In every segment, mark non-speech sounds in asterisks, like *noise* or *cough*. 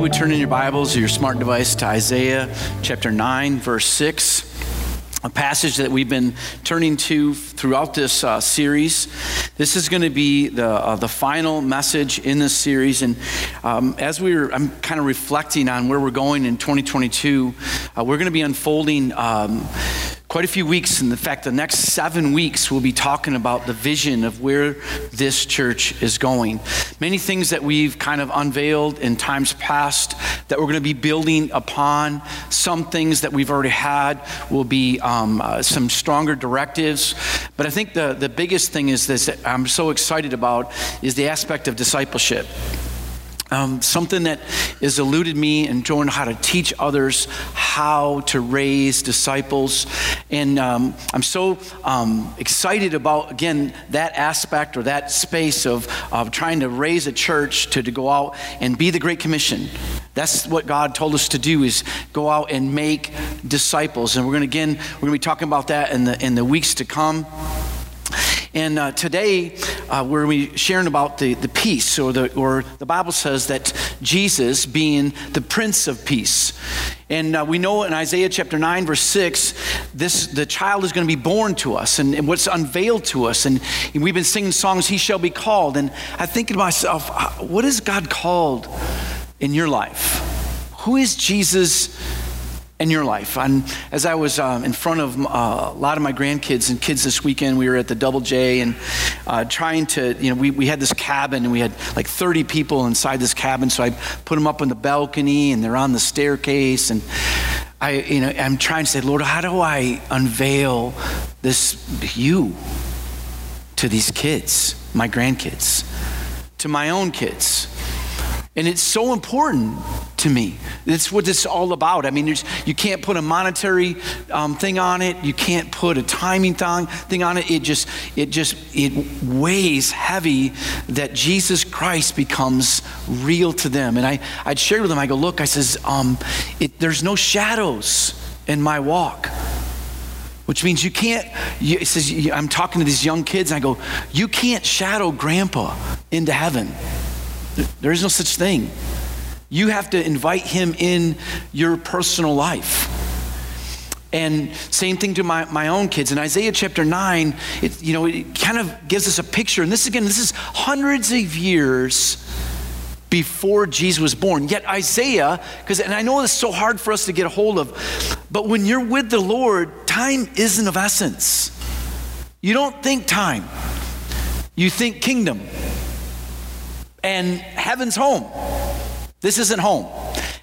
You would turn in your Bibles or your smart device to Isaiah chapter 9 verse 6 a passage that we've been turning to throughout this uh, series. This is going to be the, uh, the final message in this series. And um, as we are I'm kind of reflecting on where we're going in 2022, uh, we're going to be unfolding. Um, quite a few weeks. In fact, the next seven weeks, we'll be talking about the vision of where this church is going. Many things that we've kind of unveiled in times past that we're going to be building upon. Some things that we've already had will be um, uh, some stronger directives. But I think the, the biggest thing is this that I'm so excited about is the aspect of discipleship. Um, something that has eluded me and showing how to teach others how to raise disciples. And um, I'm so um, excited about, again, that aspect or that space of, of trying to raise a church to, to go out and be the Great Commission. That's what God told us to do is go out and make disciples. And we're going to, again, we're going to be talking about that in the, in the weeks to come. And uh, today, uh, we're we sharing about the, the peace, or the, or the Bible says that Jesus being the Prince of Peace. And uh, we know in Isaiah chapter 9, verse 6, this, the child is going to be born to us and, and what's unveiled to us. And, and we've been singing songs, He Shall Be Called. And I think to myself, what is God called in your life? Who is Jesus? In your life. And as I was um, in front of uh, a lot of my grandkids and kids this weekend, we were at the Double J and uh, trying to, you know, we, we had this cabin and we had like 30 people inside this cabin. So I put them up on the balcony and they're on the staircase. And I, you know, I'm trying to say, Lord, how do I unveil this you to these kids, my grandkids, to my own kids? And it's so important to me. That's what it's all about. I mean, you can't put a monetary um, thing on it. You can't put a timing thing, thing on it. It just, it just, it weighs heavy that Jesus Christ becomes real to them. And I, I'd share with them. I go, look, I says, um, it, there's no shadows in my walk which means you can't you, it says i'm talking to these young kids and i go you can't shadow grandpa into heaven there is no such thing. You have to invite him in your personal life. And same thing to my, my own kids. In Isaiah chapter 9, it, you know, it kind of gives us a picture. And this, again, this is hundreds of years before Jesus was born. Yet Isaiah, because, and I know it's so hard for us to get a hold of, but when you're with the Lord, time isn't of essence. You don't think time, you think kingdom and heaven's home. This isn't home.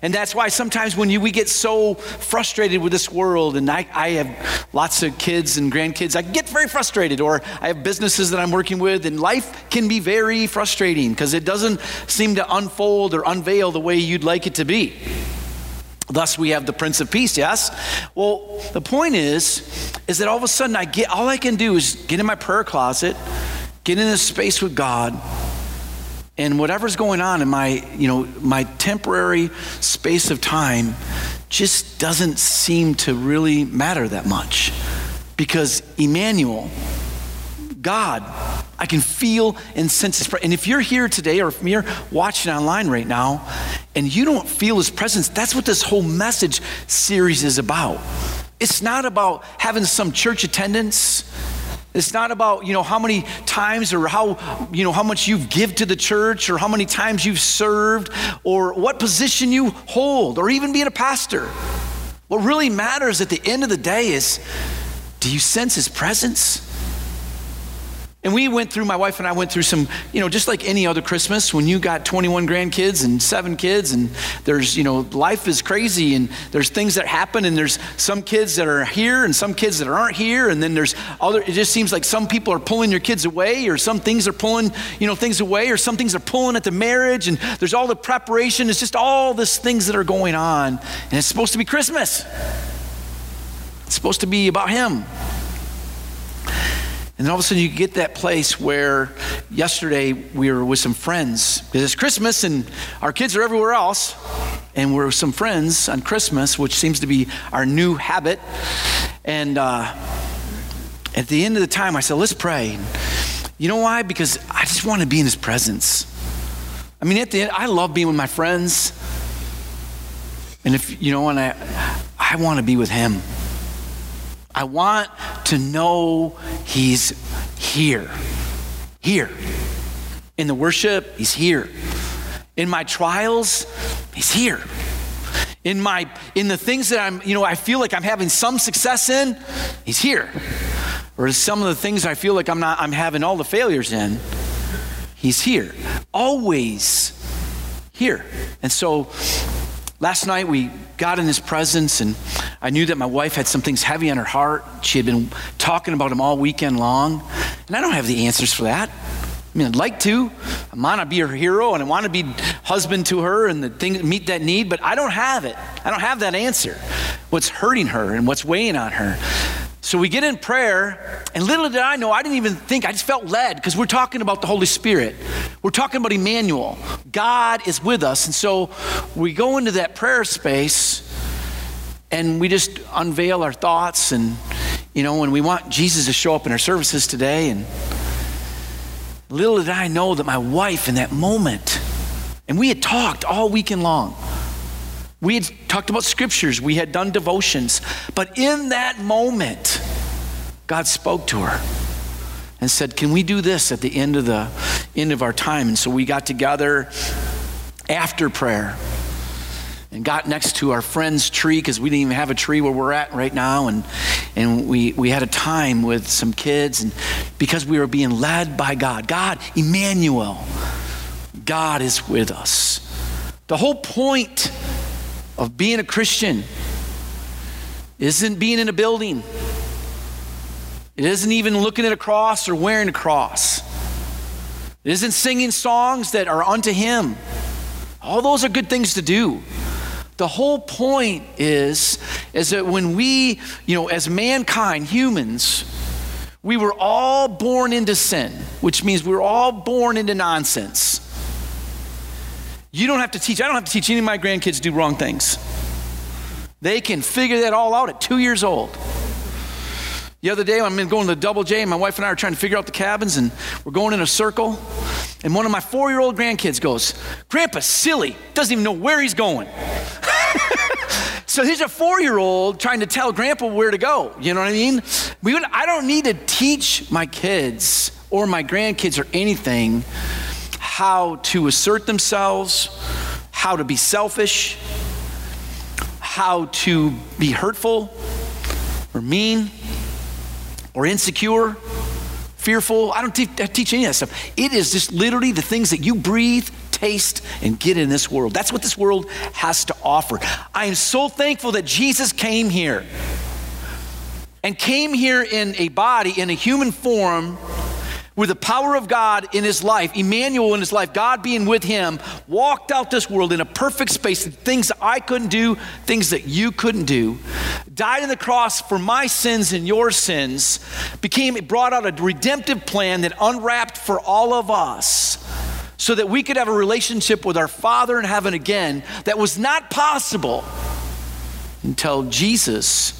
And that's why sometimes when you, we get so frustrated with this world, and I, I have lots of kids and grandkids, I get very frustrated, or I have businesses that I'm working with, and life can be very frustrating because it doesn't seem to unfold or unveil the way you'd like it to be. Thus, we have the Prince of Peace, yes? Well, the point is, is that all of a sudden I get, all I can do is get in my prayer closet, get in a space with God, and whatever's going on in my you know my temporary space of time just doesn't seem to really matter that much because Emmanuel God I can feel and sense his presence. And if you're here today or if you're watching online right now and you don't feel his presence, that's what this whole message series is about. It's not about having some church attendance. It's not about, you know, how many times or how, you know, how much you've give to the church or how many times you've served or what position you hold or even being a pastor. What really matters at the end of the day is do you sense his presence? And we went through, my wife and I went through some, you know, just like any other Christmas, when you got 21 grandkids and seven kids, and there's, you know, life is crazy, and there's things that happen, and there's some kids that are here and some kids that aren't here, and then there's other, it just seems like some people are pulling your kids away, or some things are pulling, you know, things away, or some things are pulling at the marriage, and there's all the preparation, it's just all these things that are going on, and it's supposed to be Christmas. It's supposed to be about Him. And then all of a sudden, you get that place where yesterday we were with some friends because it's Christmas and our kids are everywhere else. And we're with some friends on Christmas, which seems to be our new habit. And uh, at the end of the time, I said, let's pray. You know why? Because I just want to be in his presence. I mean, at the end, I love being with my friends. And if, you know, and I, I want to be with him. I want to know He's here. Here. In the worship, He's here. In my trials, He's here. In my in the things that I'm, you know, I feel like I'm having some success in, He's here. Or some of the things I feel like I'm not, I'm having all the failures in, He's here. Always here. And so last night we got in his presence, and I knew that my wife had some things heavy on her heart. She had been talking about him all weekend long, and I don't have the answers for that. I mean, I'd like to. I want to be her hero, and I want to be husband to her and the thing meet that need, but I don't have it. I don't have that answer. What's hurting her and what's weighing on her. So we get in prayer, and little did I know, I didn't even think, I just felt led because we're talking about the Holy Spirit. We're talking about Emmanuel. God is with us. And so we go into that prayer space and we just unveil our thoughts and, you know, and we want Jesus to show up in our services today. And little did I know that my wife in that moment, and we had talked all weekend long. We had talked about scriptures, we had done devotions, but in that moment, God spoke to her and said, "Can we do this at the end of the end of our time?" And so we got together after prayer and got next to our friend's tree because we didn't even have a tree where we're at right now and and we we had a time with some kids and because we were being led by God God Emmanuel God is with us the whole point of being a Christian isn't being in a building. It isn't even looking at a cross or wearing a cross. It isn't singing songs that are unto Him. All those are good things to do. The whole point is, is that when we, you know, as mankind, humans, we were all born into sin, which means we were all born into nonsense. You don't have to teach, I don't have to teach any of my grandkids to do wrong things. They can figure that all out at two years old. The other day, I'm going to the Double J, and my wife and I are trying to figure out the cabins, and we're going in a circle. And one of my four year old grandkids goes, Grandpa, silly, doesn't even know where he's going. *laughs* so he's a four year old trying to tell Grandpa where to go. You know what I mean? We would, I don't need to teach my kids or my grandkids or anything how to assert themselves, how to be selfish, how to be hurtful or mean or insecure, fearful. I don't te- I teach any of that stuff. It is just literally the things that you breathe, taste, and get in this world. That's what this world has to offer. I am so thankful that Jesus came here and came here in a body, in a human form with the power of God in his life, Emmanuel in his life, God being with him, walked out this world in a perfect space, things I couldn't do, things that you couldn't do, died on the cross for my sins and your sins, became, brought out a redemptive plan that unwrapped for all of us so that we could have a relationship with our Father in heaven again that was not possible until Jesus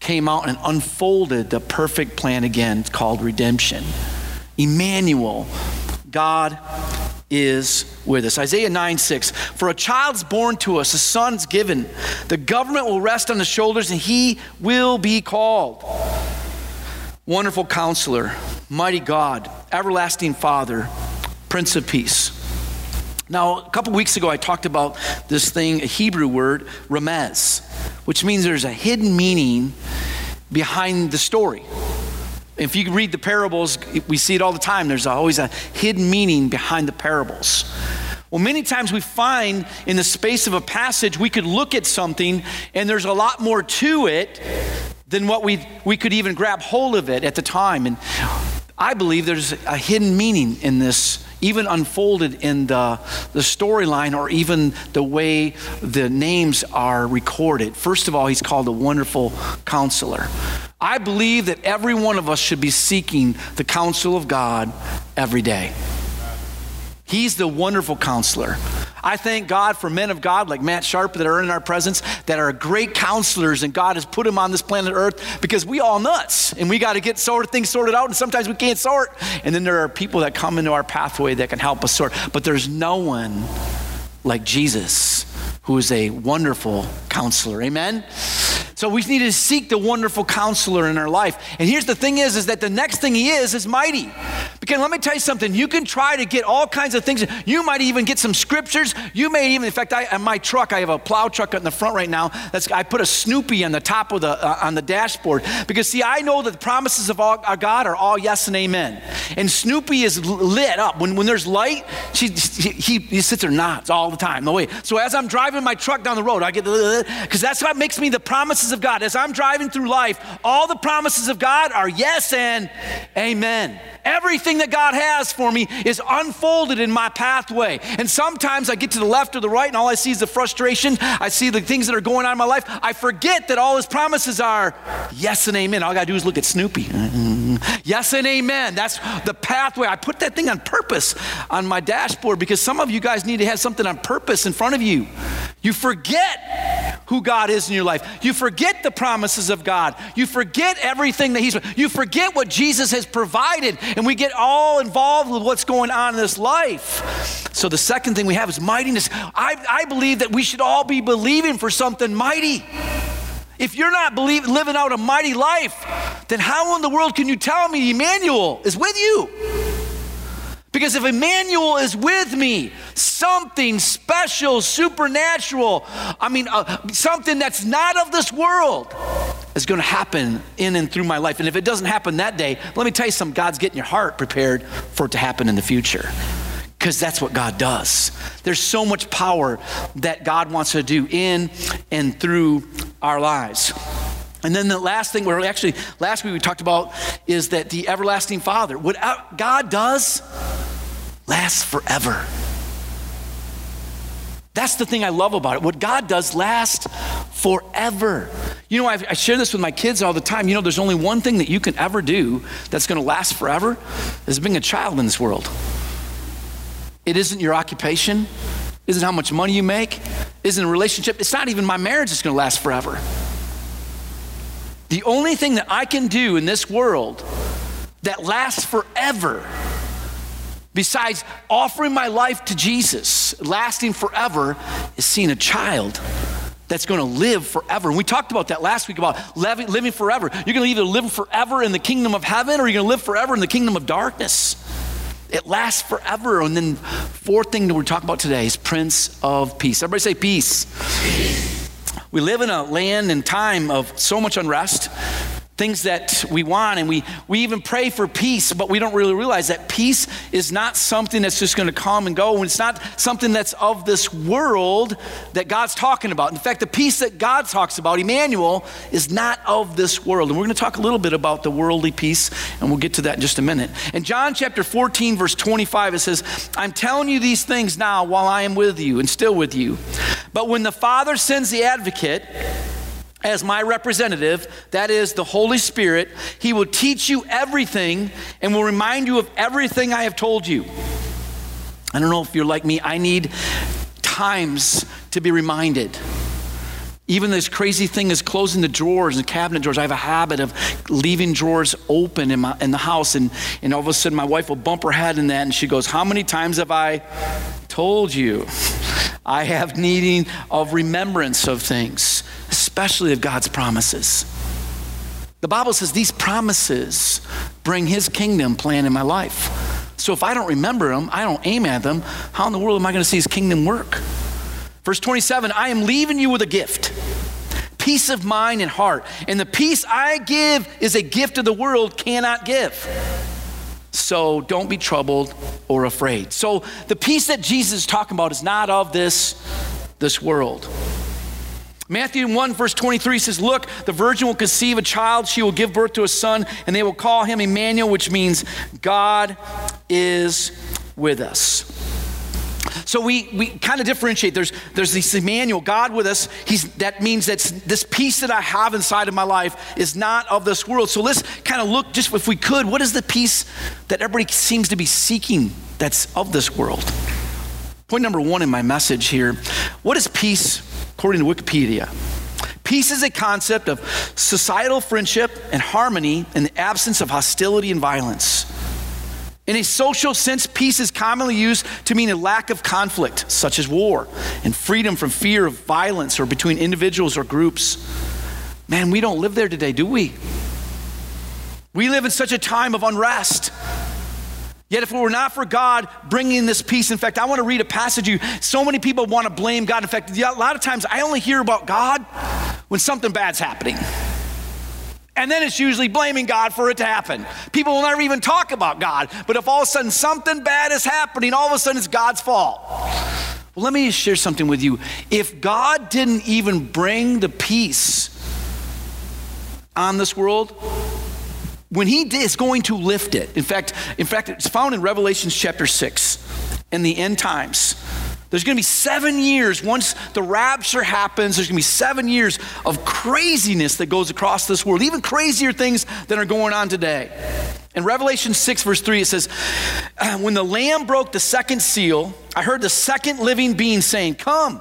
came out and unfolded the perfect plan again called redemption. Emmanuel, God is with us. Isaiah 9 6. For a child's born to us, a son's given. The government will rest on the shoulders, and he will be called. Wonderful counselor, mighty God, everlasting Father, Prince of Peace. Now, a couple weeks ago, I talked about this thing, a Hebrew word, remez, which means there's a hidden meaning behind the story. If you read the parables, we see it all the time. There's always a hidden meaning behind the parables. Well, many times we find in the space of a passage, we could look at something and there's a lot more to it than what we, we could even grab hold of it at the time. And I believe there's a hidden meaning in this, even unfolded in the, the storyline or even the way the names are recorded. First of all, he's called a wonderful counselor. I believe that every one of us should be seeking the counsel of God every day. He's the wonderful counselor. I thank God for men of God like Matt Sharp that are in our presence that are great counselors, and God has put them on this planet Earth because we all nuts and we got to get sort of things sorted out, and sometimes we can't sort. And then there are people that come into our pathway that can help us sort. But there's no one like Jesus who is a wonderful counselor. Amen? So we need to seek the wonderful counselor in our life. And here's the thing is, is that the next thing he is is mighty. Because let me tell you something, you can try to get all kinds of things. You might even get some scriptures. You may even, in fact, I, on my truck, I have a plow truck in the front right now. That's, I put a Snoopy on the top of the, uh, on the dashboard. Because see, I know that the promises of all, God are all yes and amen. And Snoopy is lit up. When, when there's light, she, he, he sits there nods all the time. No way. So as I'm driving my truck down the road, I get, because that's what makes me the promises of God. As I'm driving through life, all the promises of God are yes and amen. Everything that God has for me is unfolded in my pathway. And sometimes I get to the left or the right, and all I see is the frustration. I see the things that are going on in my life. I forget that all His promises are yes and amen. All I got to do is look at Snoopy. *laughs* Yes and amen. That's the pathway. I put that thing on purpose on my dashboard because some of you guys need to have something on purpose in front of you. You forget who God is in your life. You forget the promises of God. You forget everything that He's, you forget what Jesus has provided, and we get all involved with what's going on in this life. So the second thing we have is mightiness. I, I believe that we should all be believing for something mighty. If you're not believe, living out a mighty life, then how in the world can you tell me Emmanuel is with you? Because if Emmanuel is with me, something special, supernatural, I mean, uh, something that's not of this world is going to happen in and through my life. And if it doesn't happen that day, let me tell you something God's getting your heart prepared for it to happen in the future because that's what God does. There's so much power that God wants to do in and through our lives. And then the last thing, we're actually, last week we talked about is that the everlasting Father, what uh, God does lasts forever. That's the thing I love about it. What God does lasts forever. You know, I, I share this with my kids all the time. You know, there's only one thing that you can ever do that's going to last forever is being a child in this world. It isn't your occupation, isn't how much money you make, isn't a relationship. It's not even my marriage that's going to last forever. The only thing that I can do in this world that lasts forever, besides offering my life to Jesus, lasting forever, is seeing a child that's going to live forever. And we talked about that last week about living forever. You're going to either live forever in the kingdom of heaven or you're going to live forever in the kingdom of darkness. It lasts forever. And then, fourth thing that we're talking about today is Prince of Peace. Everybody say peace. peace. We live in a land and time of so much unrest things that we want, and we, we even pray for peace, but we don't really realize that peace is not something that's just going to come and go, and it's not something that's of this world that God's talking about. In fact, the peace that God talks about, Emmanuel, is not of this world. And we're going to talk a little bit about the worldly peace, and we'll get to that in just a minute. In John chapter 14, verse 25, it says, I'm telling you these things now while I am with you and still with you. But when the Father sends the advocate, as my representative, that is the Holy Spirit. He will teach you everything and will remind you of everything I have told you. I don't know if you're like me, I need times to be reminded. Even this crazy thing is closing the drawers and cabinet drawers. I have a habit of leaving drawers open in, my, in the house, and, and all of a sudden my wife will bump her head in that, and she goes, How many times have I told you? I have needing of remembrance of things especially of God's promises. The Bible says these promises bring His kingdom plan in my life. So if I don't remember them, I don't aim at them, how in the world am I going to see His kingdom work? Verse 27 I am leaving you with a gift peace of mind and heart. And the peace I give is a gift of the world cannot give. So don't be troubled or afraid. So the peace that Jesus is talking about is not of this, this world. Matthew 1, verse 23 says, Look, the virgin will conceive a child, she will give birth to a son, and they will call him Emmanuel, which means God is with us. So we, we kind of differentiate. There's, there's this Emmanuel, God with us. He's, that means that this peace that I have inside of my life is not of this world. So let's kind of look, just if we could, what is the peace that everybody seems to be seeking that's of this world? Point number one in my message here what is peace according to Wikipedia? Peace is a concept of societal friendship and harmony in the absence of hostility and violence. In a social sense, peace is commonly used to mean a lack of conflict, such as war, and freedom from fear of violence or between individuals or groups. Man, we don't live there today, do we? We live in such a time of unrest. Yet, if it were not for God bringing this peace, in fact, I want to read a passage. You, so many people want to blame God. In fact, a lot of times I only hear about God when something bad's happening. And then it's usually blaming God for it to happen. People will never even talk about God. But if all of a sudden something bad is happening, all of a sudden it's God's fault. Well, let me share something with you. If God didn't even bring the peace on this world, when he is going to lift it. In fact, in fact, it's found in Revelation chapter 6 in the end times. There's going to be seven years, once the rapture happens, there's going to be seven years of craziness that goes across this world, even crazier things that are going on today. In Revelation 6, verse 3, it says, ah, When the Lamb broke the second seal, I heard the second living being saying, Come.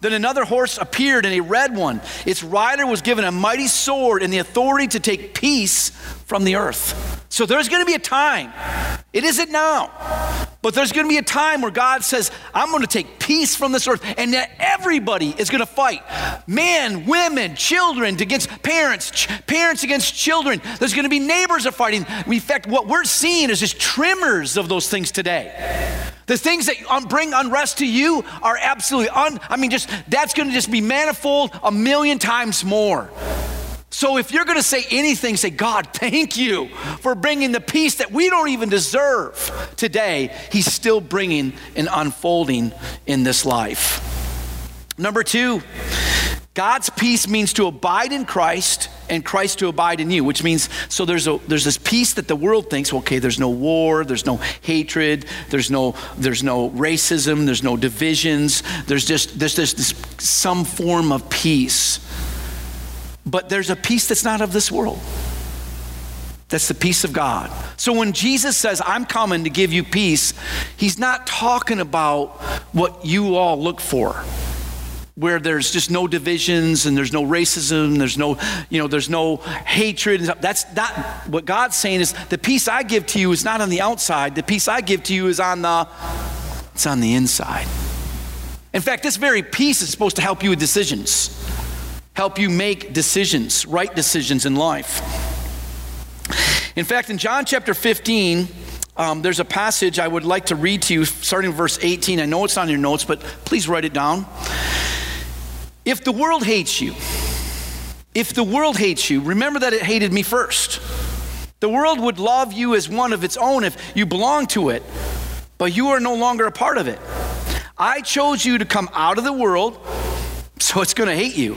Then another horse appeared, and a red one. Its rider was given a mighty sword and the authority to take peace from the earth. So there's going to be a time, it isn't now, but there's going to be a time where God says, I'm going to take peace from this earth, and that everybody is going to fight men, women, children against parents, ch- parents against children. There's going to be neighbors are fighting. In fact, what we're seeing is just tremors of those things today. The things that bring unrest to you are absolutely un, I mean, just that's going to just be manifold a million times more. So if you're going to say anything, say, God, *laughs* thank you for bringing the peace that we don't even deserve today. He's still bringing and unfolding in this life. Number two, God's peace means to abide in Christ and Christ to abide in you, which means so there's a there's this peace that the world thinks, okay, there's no war, there's no hatred, there's no there's no racism, there's no divisions, there's just there's just this some form of peace. But there's a peace that's not of this world. That's the peace of God. So when Jesus says, I'm coming to give you peace, he's not talking about what you all look for where there's just no divisions and there's no racism, there's no, you know, there's no hatred. That's not what God's saying is the peace I give to you is not on the outside. The peace I give to you is on the it's on the inside. In fact, this very peace is supposed to help you with decisions. Help you make decisions, right decisions in life. In fact, in John chapter 15, um, there's a passage I would like to read to you, starting verse 18. I know it's on your notes, but please write it down. If the world hates you, if the world hates you, remember that it hated me first. The world would love you as one of its own if you belong to it, but you are no longer a part of it. I chose you to come out of the world, so it's going to hate you.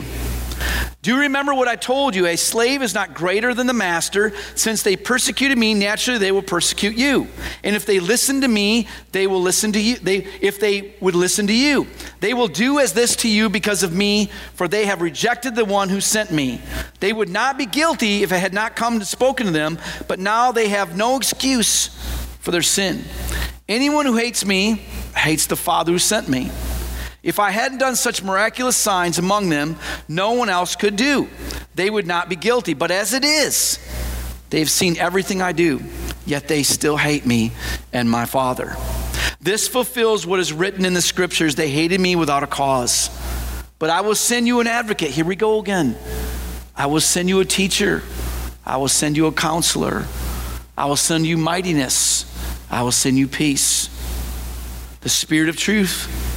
Do you remember what I told you? A slave is not greater than the master. Since they persecuted me, naturally they will persecute you. And if they listen to me, they will listen to you. They, if they would listen to you, they will do as this to you because of me, for they have rejected the one who sent me. They would not be guilty if I had not come and spoken to them, but now they have no excuse for their sin. Anyone who hates me hates the Father who sent me. If I hadn't done such miraculous signs among them, no one else could do. They would not be guilty. But as it is, they've seen everything I do, yet they still hate me and my Father. This fulfills what is written in the scriptures they hated me without a cause. But I will send you an advocate. Here we go again. I will send you a teacher. I will send you a counselor. I will send you mightiness. I will send you peace. The Spirit of truth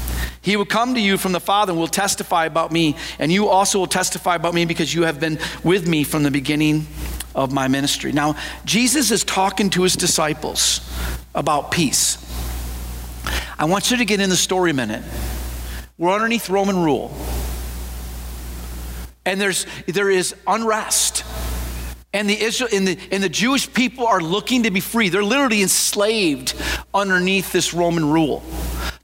He will come to you from the Father and will testify about me, and you also will testify about me because you have been with me from the beginning of my ministry. Now, Jesus is talking to his disciples about peace. I want you to get in the story a minute. We're underneath Roman rule. And there's there is unrest. And the, Israel, and, the, and the Jewish people are looking to be free. They're literally enslaved underneath this Roman rule.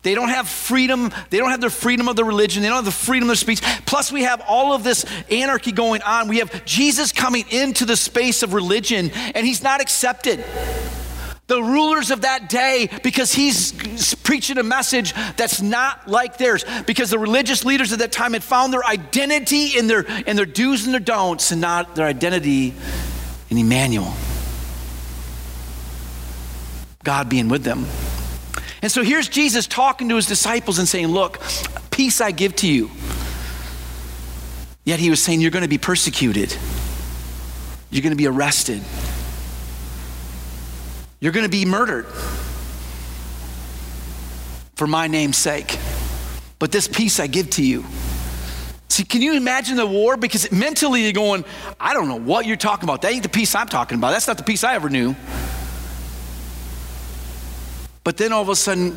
They don't have freedom. They don't have their freedom of their religion. They don't have the freedom of their speech. Plus, we have all of this anarchy going on. We have Jesus coming into the space of religion, and he's not accepted. The rulers of that day, because he's preaching a message that's not like theirs, because the religious leaders of that time had found their identity in their, in their do's and their don'ts, and not their identity in Emmanuel. God being with them. And so here's Jesus talking to his disciples and saying, Look, peace I give to you. Yet he was saying, You're going to be persecuted, you're going to be arrested, you're going to be murdered for my name's sake. But this peace I give to you. See, can you imagine the war? Because mentally you're going, I don't know what you're talking about. That ain't the peace I'm talking about. That's not the peace I ever knew. But then all of a sudden,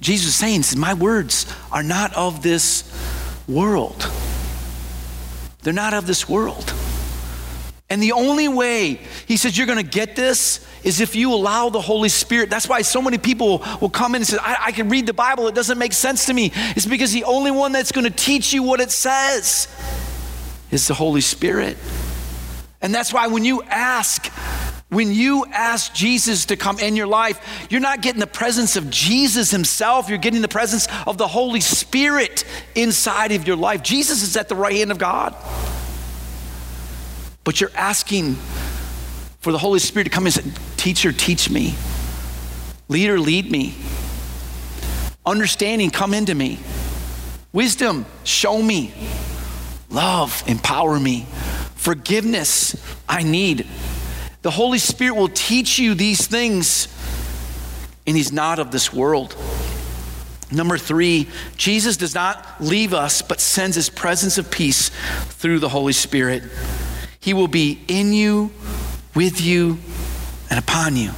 Jesus is saying, My words are not of this world. They're not of this world. And the only way, he says, you're going to get this is if you allow the Holy Spirit. That's why so many people will come in and say, I, I can read the Bible, it doesn't make sense to me. It's because the only one that's going to teach you what it says is the Holy Spirit. And that's why when you ask, when you ask Jesus to come in your life, you're not getting the presence of Jesus himself, you're getting the presence of the Holy Spirit inside of your life. Jesus is at the right hand of God. But you're asking for the Holy Spirit to come and say, Teacher, teach me. Leader, lead me. Understanding, come into me. Wisdom, show me. Love, empower me. Forgiveness, I need. The Holy Spirit will teach you these things, and He's not of this world. Number three, Jesus does not leave us, but sends His presence of peace through the Holy Spirit. He will be in you, with you, and upon you.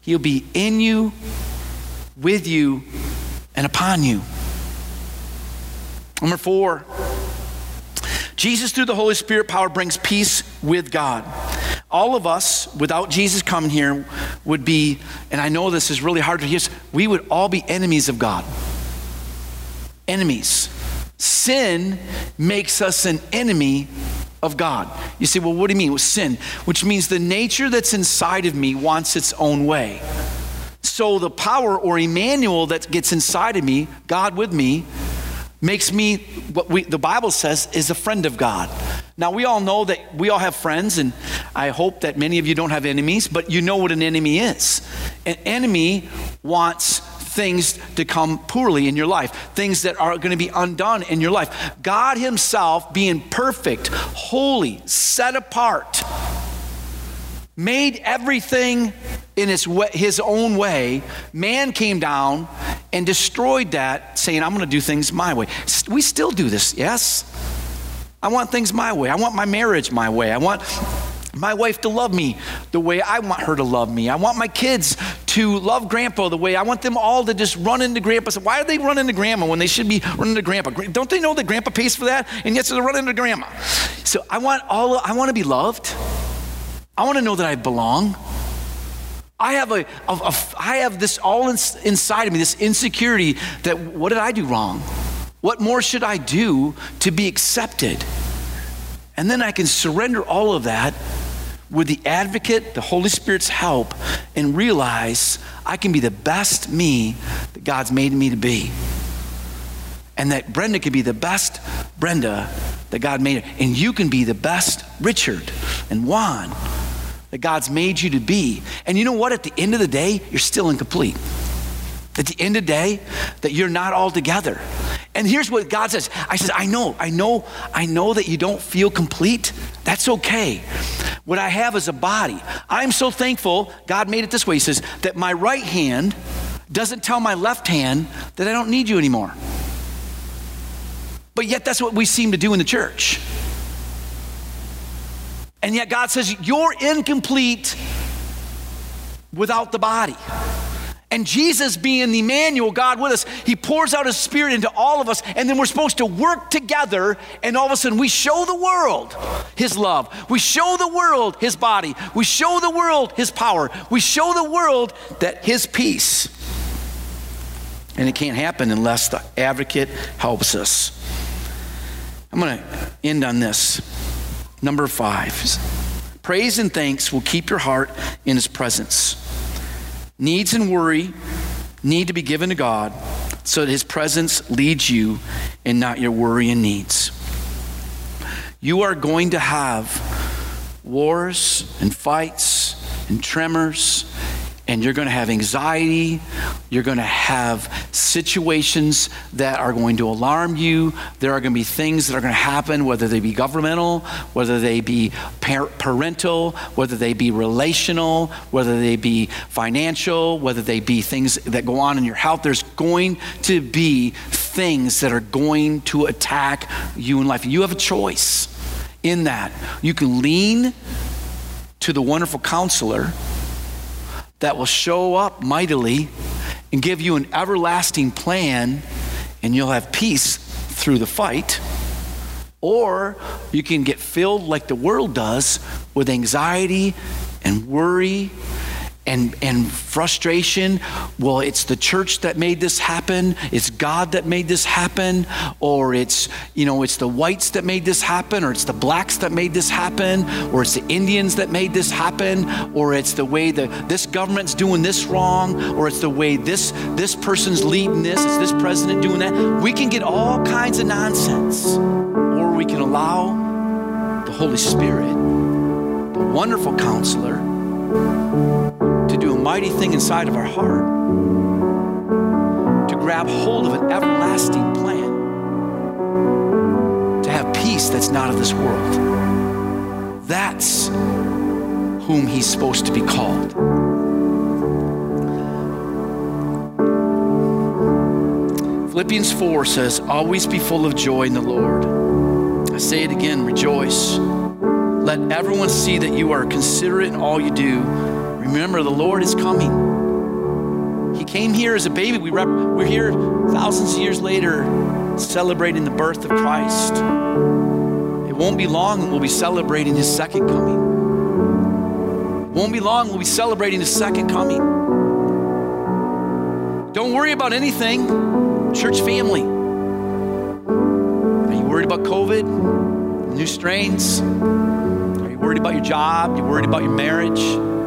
He'll be in you, with you, and upon you. Number four, Jesus through the Holy Spirit power brings peace with God. All of us, without Jesus coming here, would be, and I know this is really hard to hear, we would all be enemies of God. Enemies. Sin makes us an enemy of God. You say, well, what do you mean with sin? Which means the nature that's inside of me wants its own way. So the power or Emmanuel that gets inside of me, God with me, makes me what we, the Bible says is a friend of God. Now, we all know that we all have friends, and I hope that many of you don't have enemies, but you know what an enemy is. An enemy wants things to come poorly in your life, things that are going to be undone in your life. God Himself, being perfect, holy, set apart, made everything in his, his own way. Man came down and destroyed that, saying, I'm going to do things my way. We still do this, yes? I want things my way. I want my marriage my way. I want my wife to love me the way I want her to love me. I want my kids to love grandpa the way I want them all to just run into grandpa. So why are they running to grandma when they should be running to grandpa? Don't they know that grandpa pays for that? And yet so they're running to grandma. So I want all I want to be loved. I want to know that I belong. I have a, a, a I have this all in, inside of me, this insecurity that what did I do wrong? What more should I do to be accepted? And then I can surrender all of that with the advocate, the Holy Spirit's help, and realize I can be the best me that God's made me to be. And that Brenda can be the best Brenda that God made her. And you can be the best Richard and Juan that God's made you to be. And you know what? At the end of the day, you're still incomplete. At the end of the day, that you're not all together. And here's what God says I said, I know, I know, I know that you don't feel complete. That's okay. What I have is a body. I'm so thankful God made it this way. He says that my right hand doesn't tell my left hand that I don't need you anymore. But yet, that's what we seem to do in the church. And yet, God says, You're incomplete without the body. And Jesus, being the Emmanuel, God with us, He pours out His Spirit into all of us, and then we're supposed to work together, and all of a sudden we show the world His love. We show the world His body. We show the world His power. We show the world that His peace. And it can't happen unless the advocate helps us. I'm going to end on this. Number five praise and thanks will keep your heart in His presence. Needs and worry need to be given to God so that His presence leads you and not your worry and needs. You are going to have wars and fights and tremors and you're going to have anxiety. You're going to have situations that are going to alarm you. There are going to be things that are going to happen, whether they be governmental, whether they be parental, whether they be relational, whether they be financial, whether they be things that go on in your health. There's going to be things that are going to attack you in life. You have a choice in that. You can lean to the wonderful counselor that will show up mightily and give you an everlasting plan, and you'll have peace through the fight. Or you can get filled like the world does with anxiety and worry and, and frustration. Well, it's the church that made this happen. It's God that made this happen. Or it's, you know, it's the whites that made this happen. Or it's the blacks that made this happen. Or it's the Indians that made this happen. Or it's the way that this government's doing this wrong. Or it's the way this, this person's leading this. It's this president doing that. We can get all kinds of nonsense. Or we can allow the Holy Spirit, the wonderful counselor, mighty thing inside of our heart, to grab hold of an everlasting plan, to have peace that's not of this world. That's whom he's supposed to be called. Philippians 4 says, Always be full of joy in the Lord. I say it again, rejoice. Let everyone see that you are considerate in all you do. Remember, the Lord is coming. He came here as a baby. We rep- we're here thousands of years later celebrating the birth of Christ. It won't be long and we'll be celebrating his second coming. It won't be long, we'll be celebrating his second coming. Don't worry about anything, church family. Are you worried about COVID? New strains? Are you worried about your job? Are you worried about your marriage?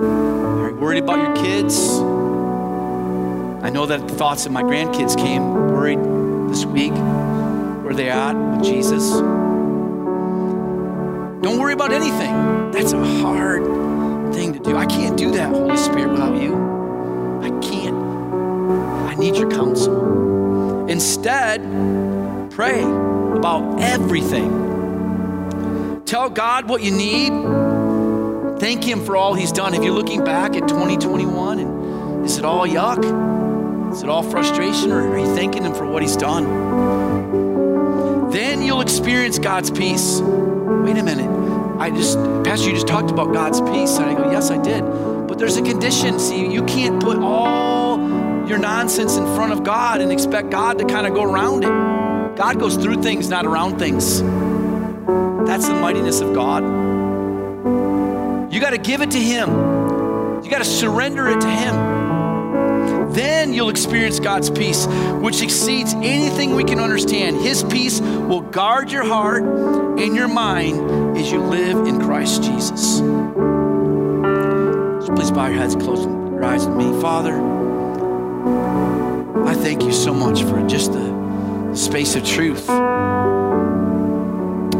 Are you worried about your kids? I know that the thoughts of my grandkids came worried this week. Where they at with Jesus? Don't worry about anything. That's a hard thing to do. I can't do that, Holy Spirit, without you. I can't. I need your counsel. Instead, pray about everything Tell God what you need. Thank Him for all He's done. If you're looking back at 2021 and is it all yuck? Is it all frustration? Or are you thanking Him for what He's done? Then you'll experience God's peace. Wait a minute. I just, Pastor, you just talked about God's peace. And I go, Yes, I did. But there's a condition. See, you can't put all your nonsense in front of God and expect God to kind of go around it. God goes through things, not around things. That's the mightiness of God. You got to give it to Him, you got to surrender it to Him. Then you'll experience God's peace, which exceeds anything we can understand. His peace will guard your heart and your mind as you live in Christ Jesus. So please bow your heads, close your eyes with me. Father, I thank you so much for just the space of truth.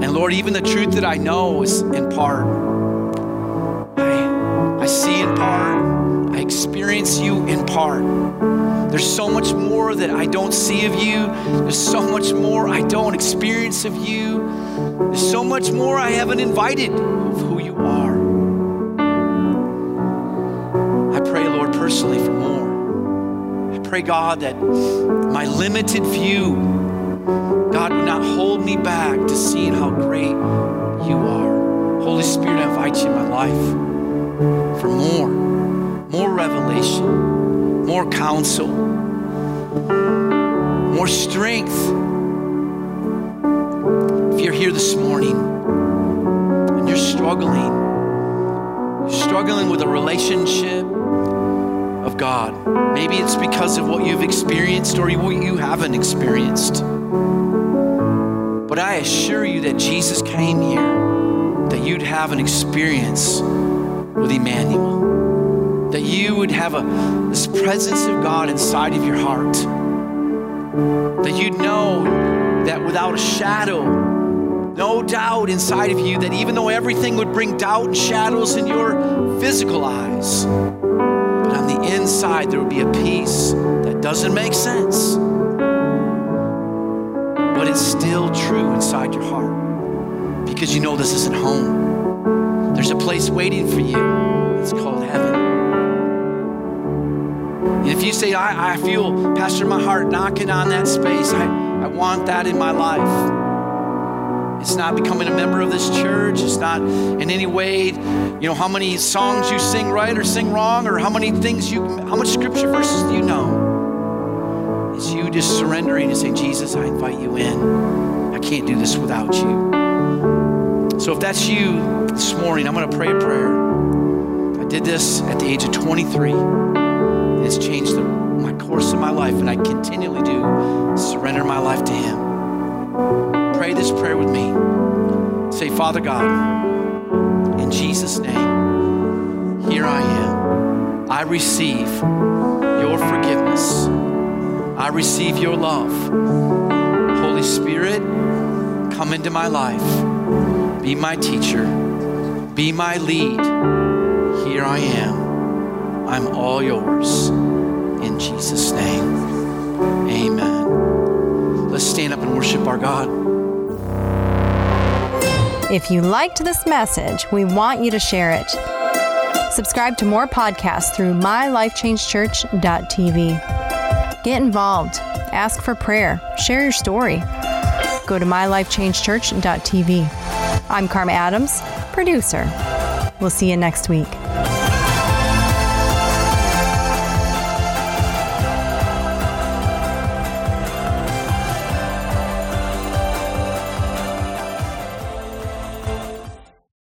And Lord, even the truth that I know is in part. Part. I experience you in part. There's so much more that I don't see of you. There's so much more I don't experience of you. There's so much more I haven't invited of who you are. I pray, Lord, personally for more. I pray, God, that my limited view, God, would not hold me back to seeing how great you are. Holy Spirit, I invite you in my life for more, more revelation, more counsel, more strength. If you're here this morning and you're struggling, you're struggling with a relationship, of God. Maybe it's because of what you've experienced or what you haven't experienced. But I assure you that Jesus came here that you'd have an experience with Emmanuel, that you would have a, this presence of God inside of your heart, that you'd know that without a shadow, no doubt inside of you, that even though everything would bring doubt and shadows in your physical eyes, but on the inside there would be a peace that doesn't make sense, but it's still true inside your heart because you know this isn't home. There's a place waiting for you. It's called heaven. And if you say, I, I feel, Pastor, my heart knocking on that space, I, I want that in my life. It's not becoming a member of this church. It's not in any way, you know, how many songs you sing right or sing wrong, or how many things you, how much scripture verses do you know? It's you just surrendering and saying, Jesus, I invite you in. I can't do this without you. So if that's you this morning, I'm going to pray a prayer. I did this at the age of 23. And it's changed the, my course of my life, and I continually do surrender my life to Him pray this prayer with me. Say, Father God, in Jesus' name, here I am. I receive your forgiveness. I receive your love. Holy Spirit, come into my life. Be my teacher. Be my lead. Here I am. I'm all yours. In Jesus' name, amen. Let's stand up and worship our God. If you liked this message, we want you to share it. Subscribe to more podcasts through mylifechangechurch.tv. Get involved, ask for prayer, share your story. Go to mylifechangechurch.tv. I'm Karma Adams, producer. We'll see you next week.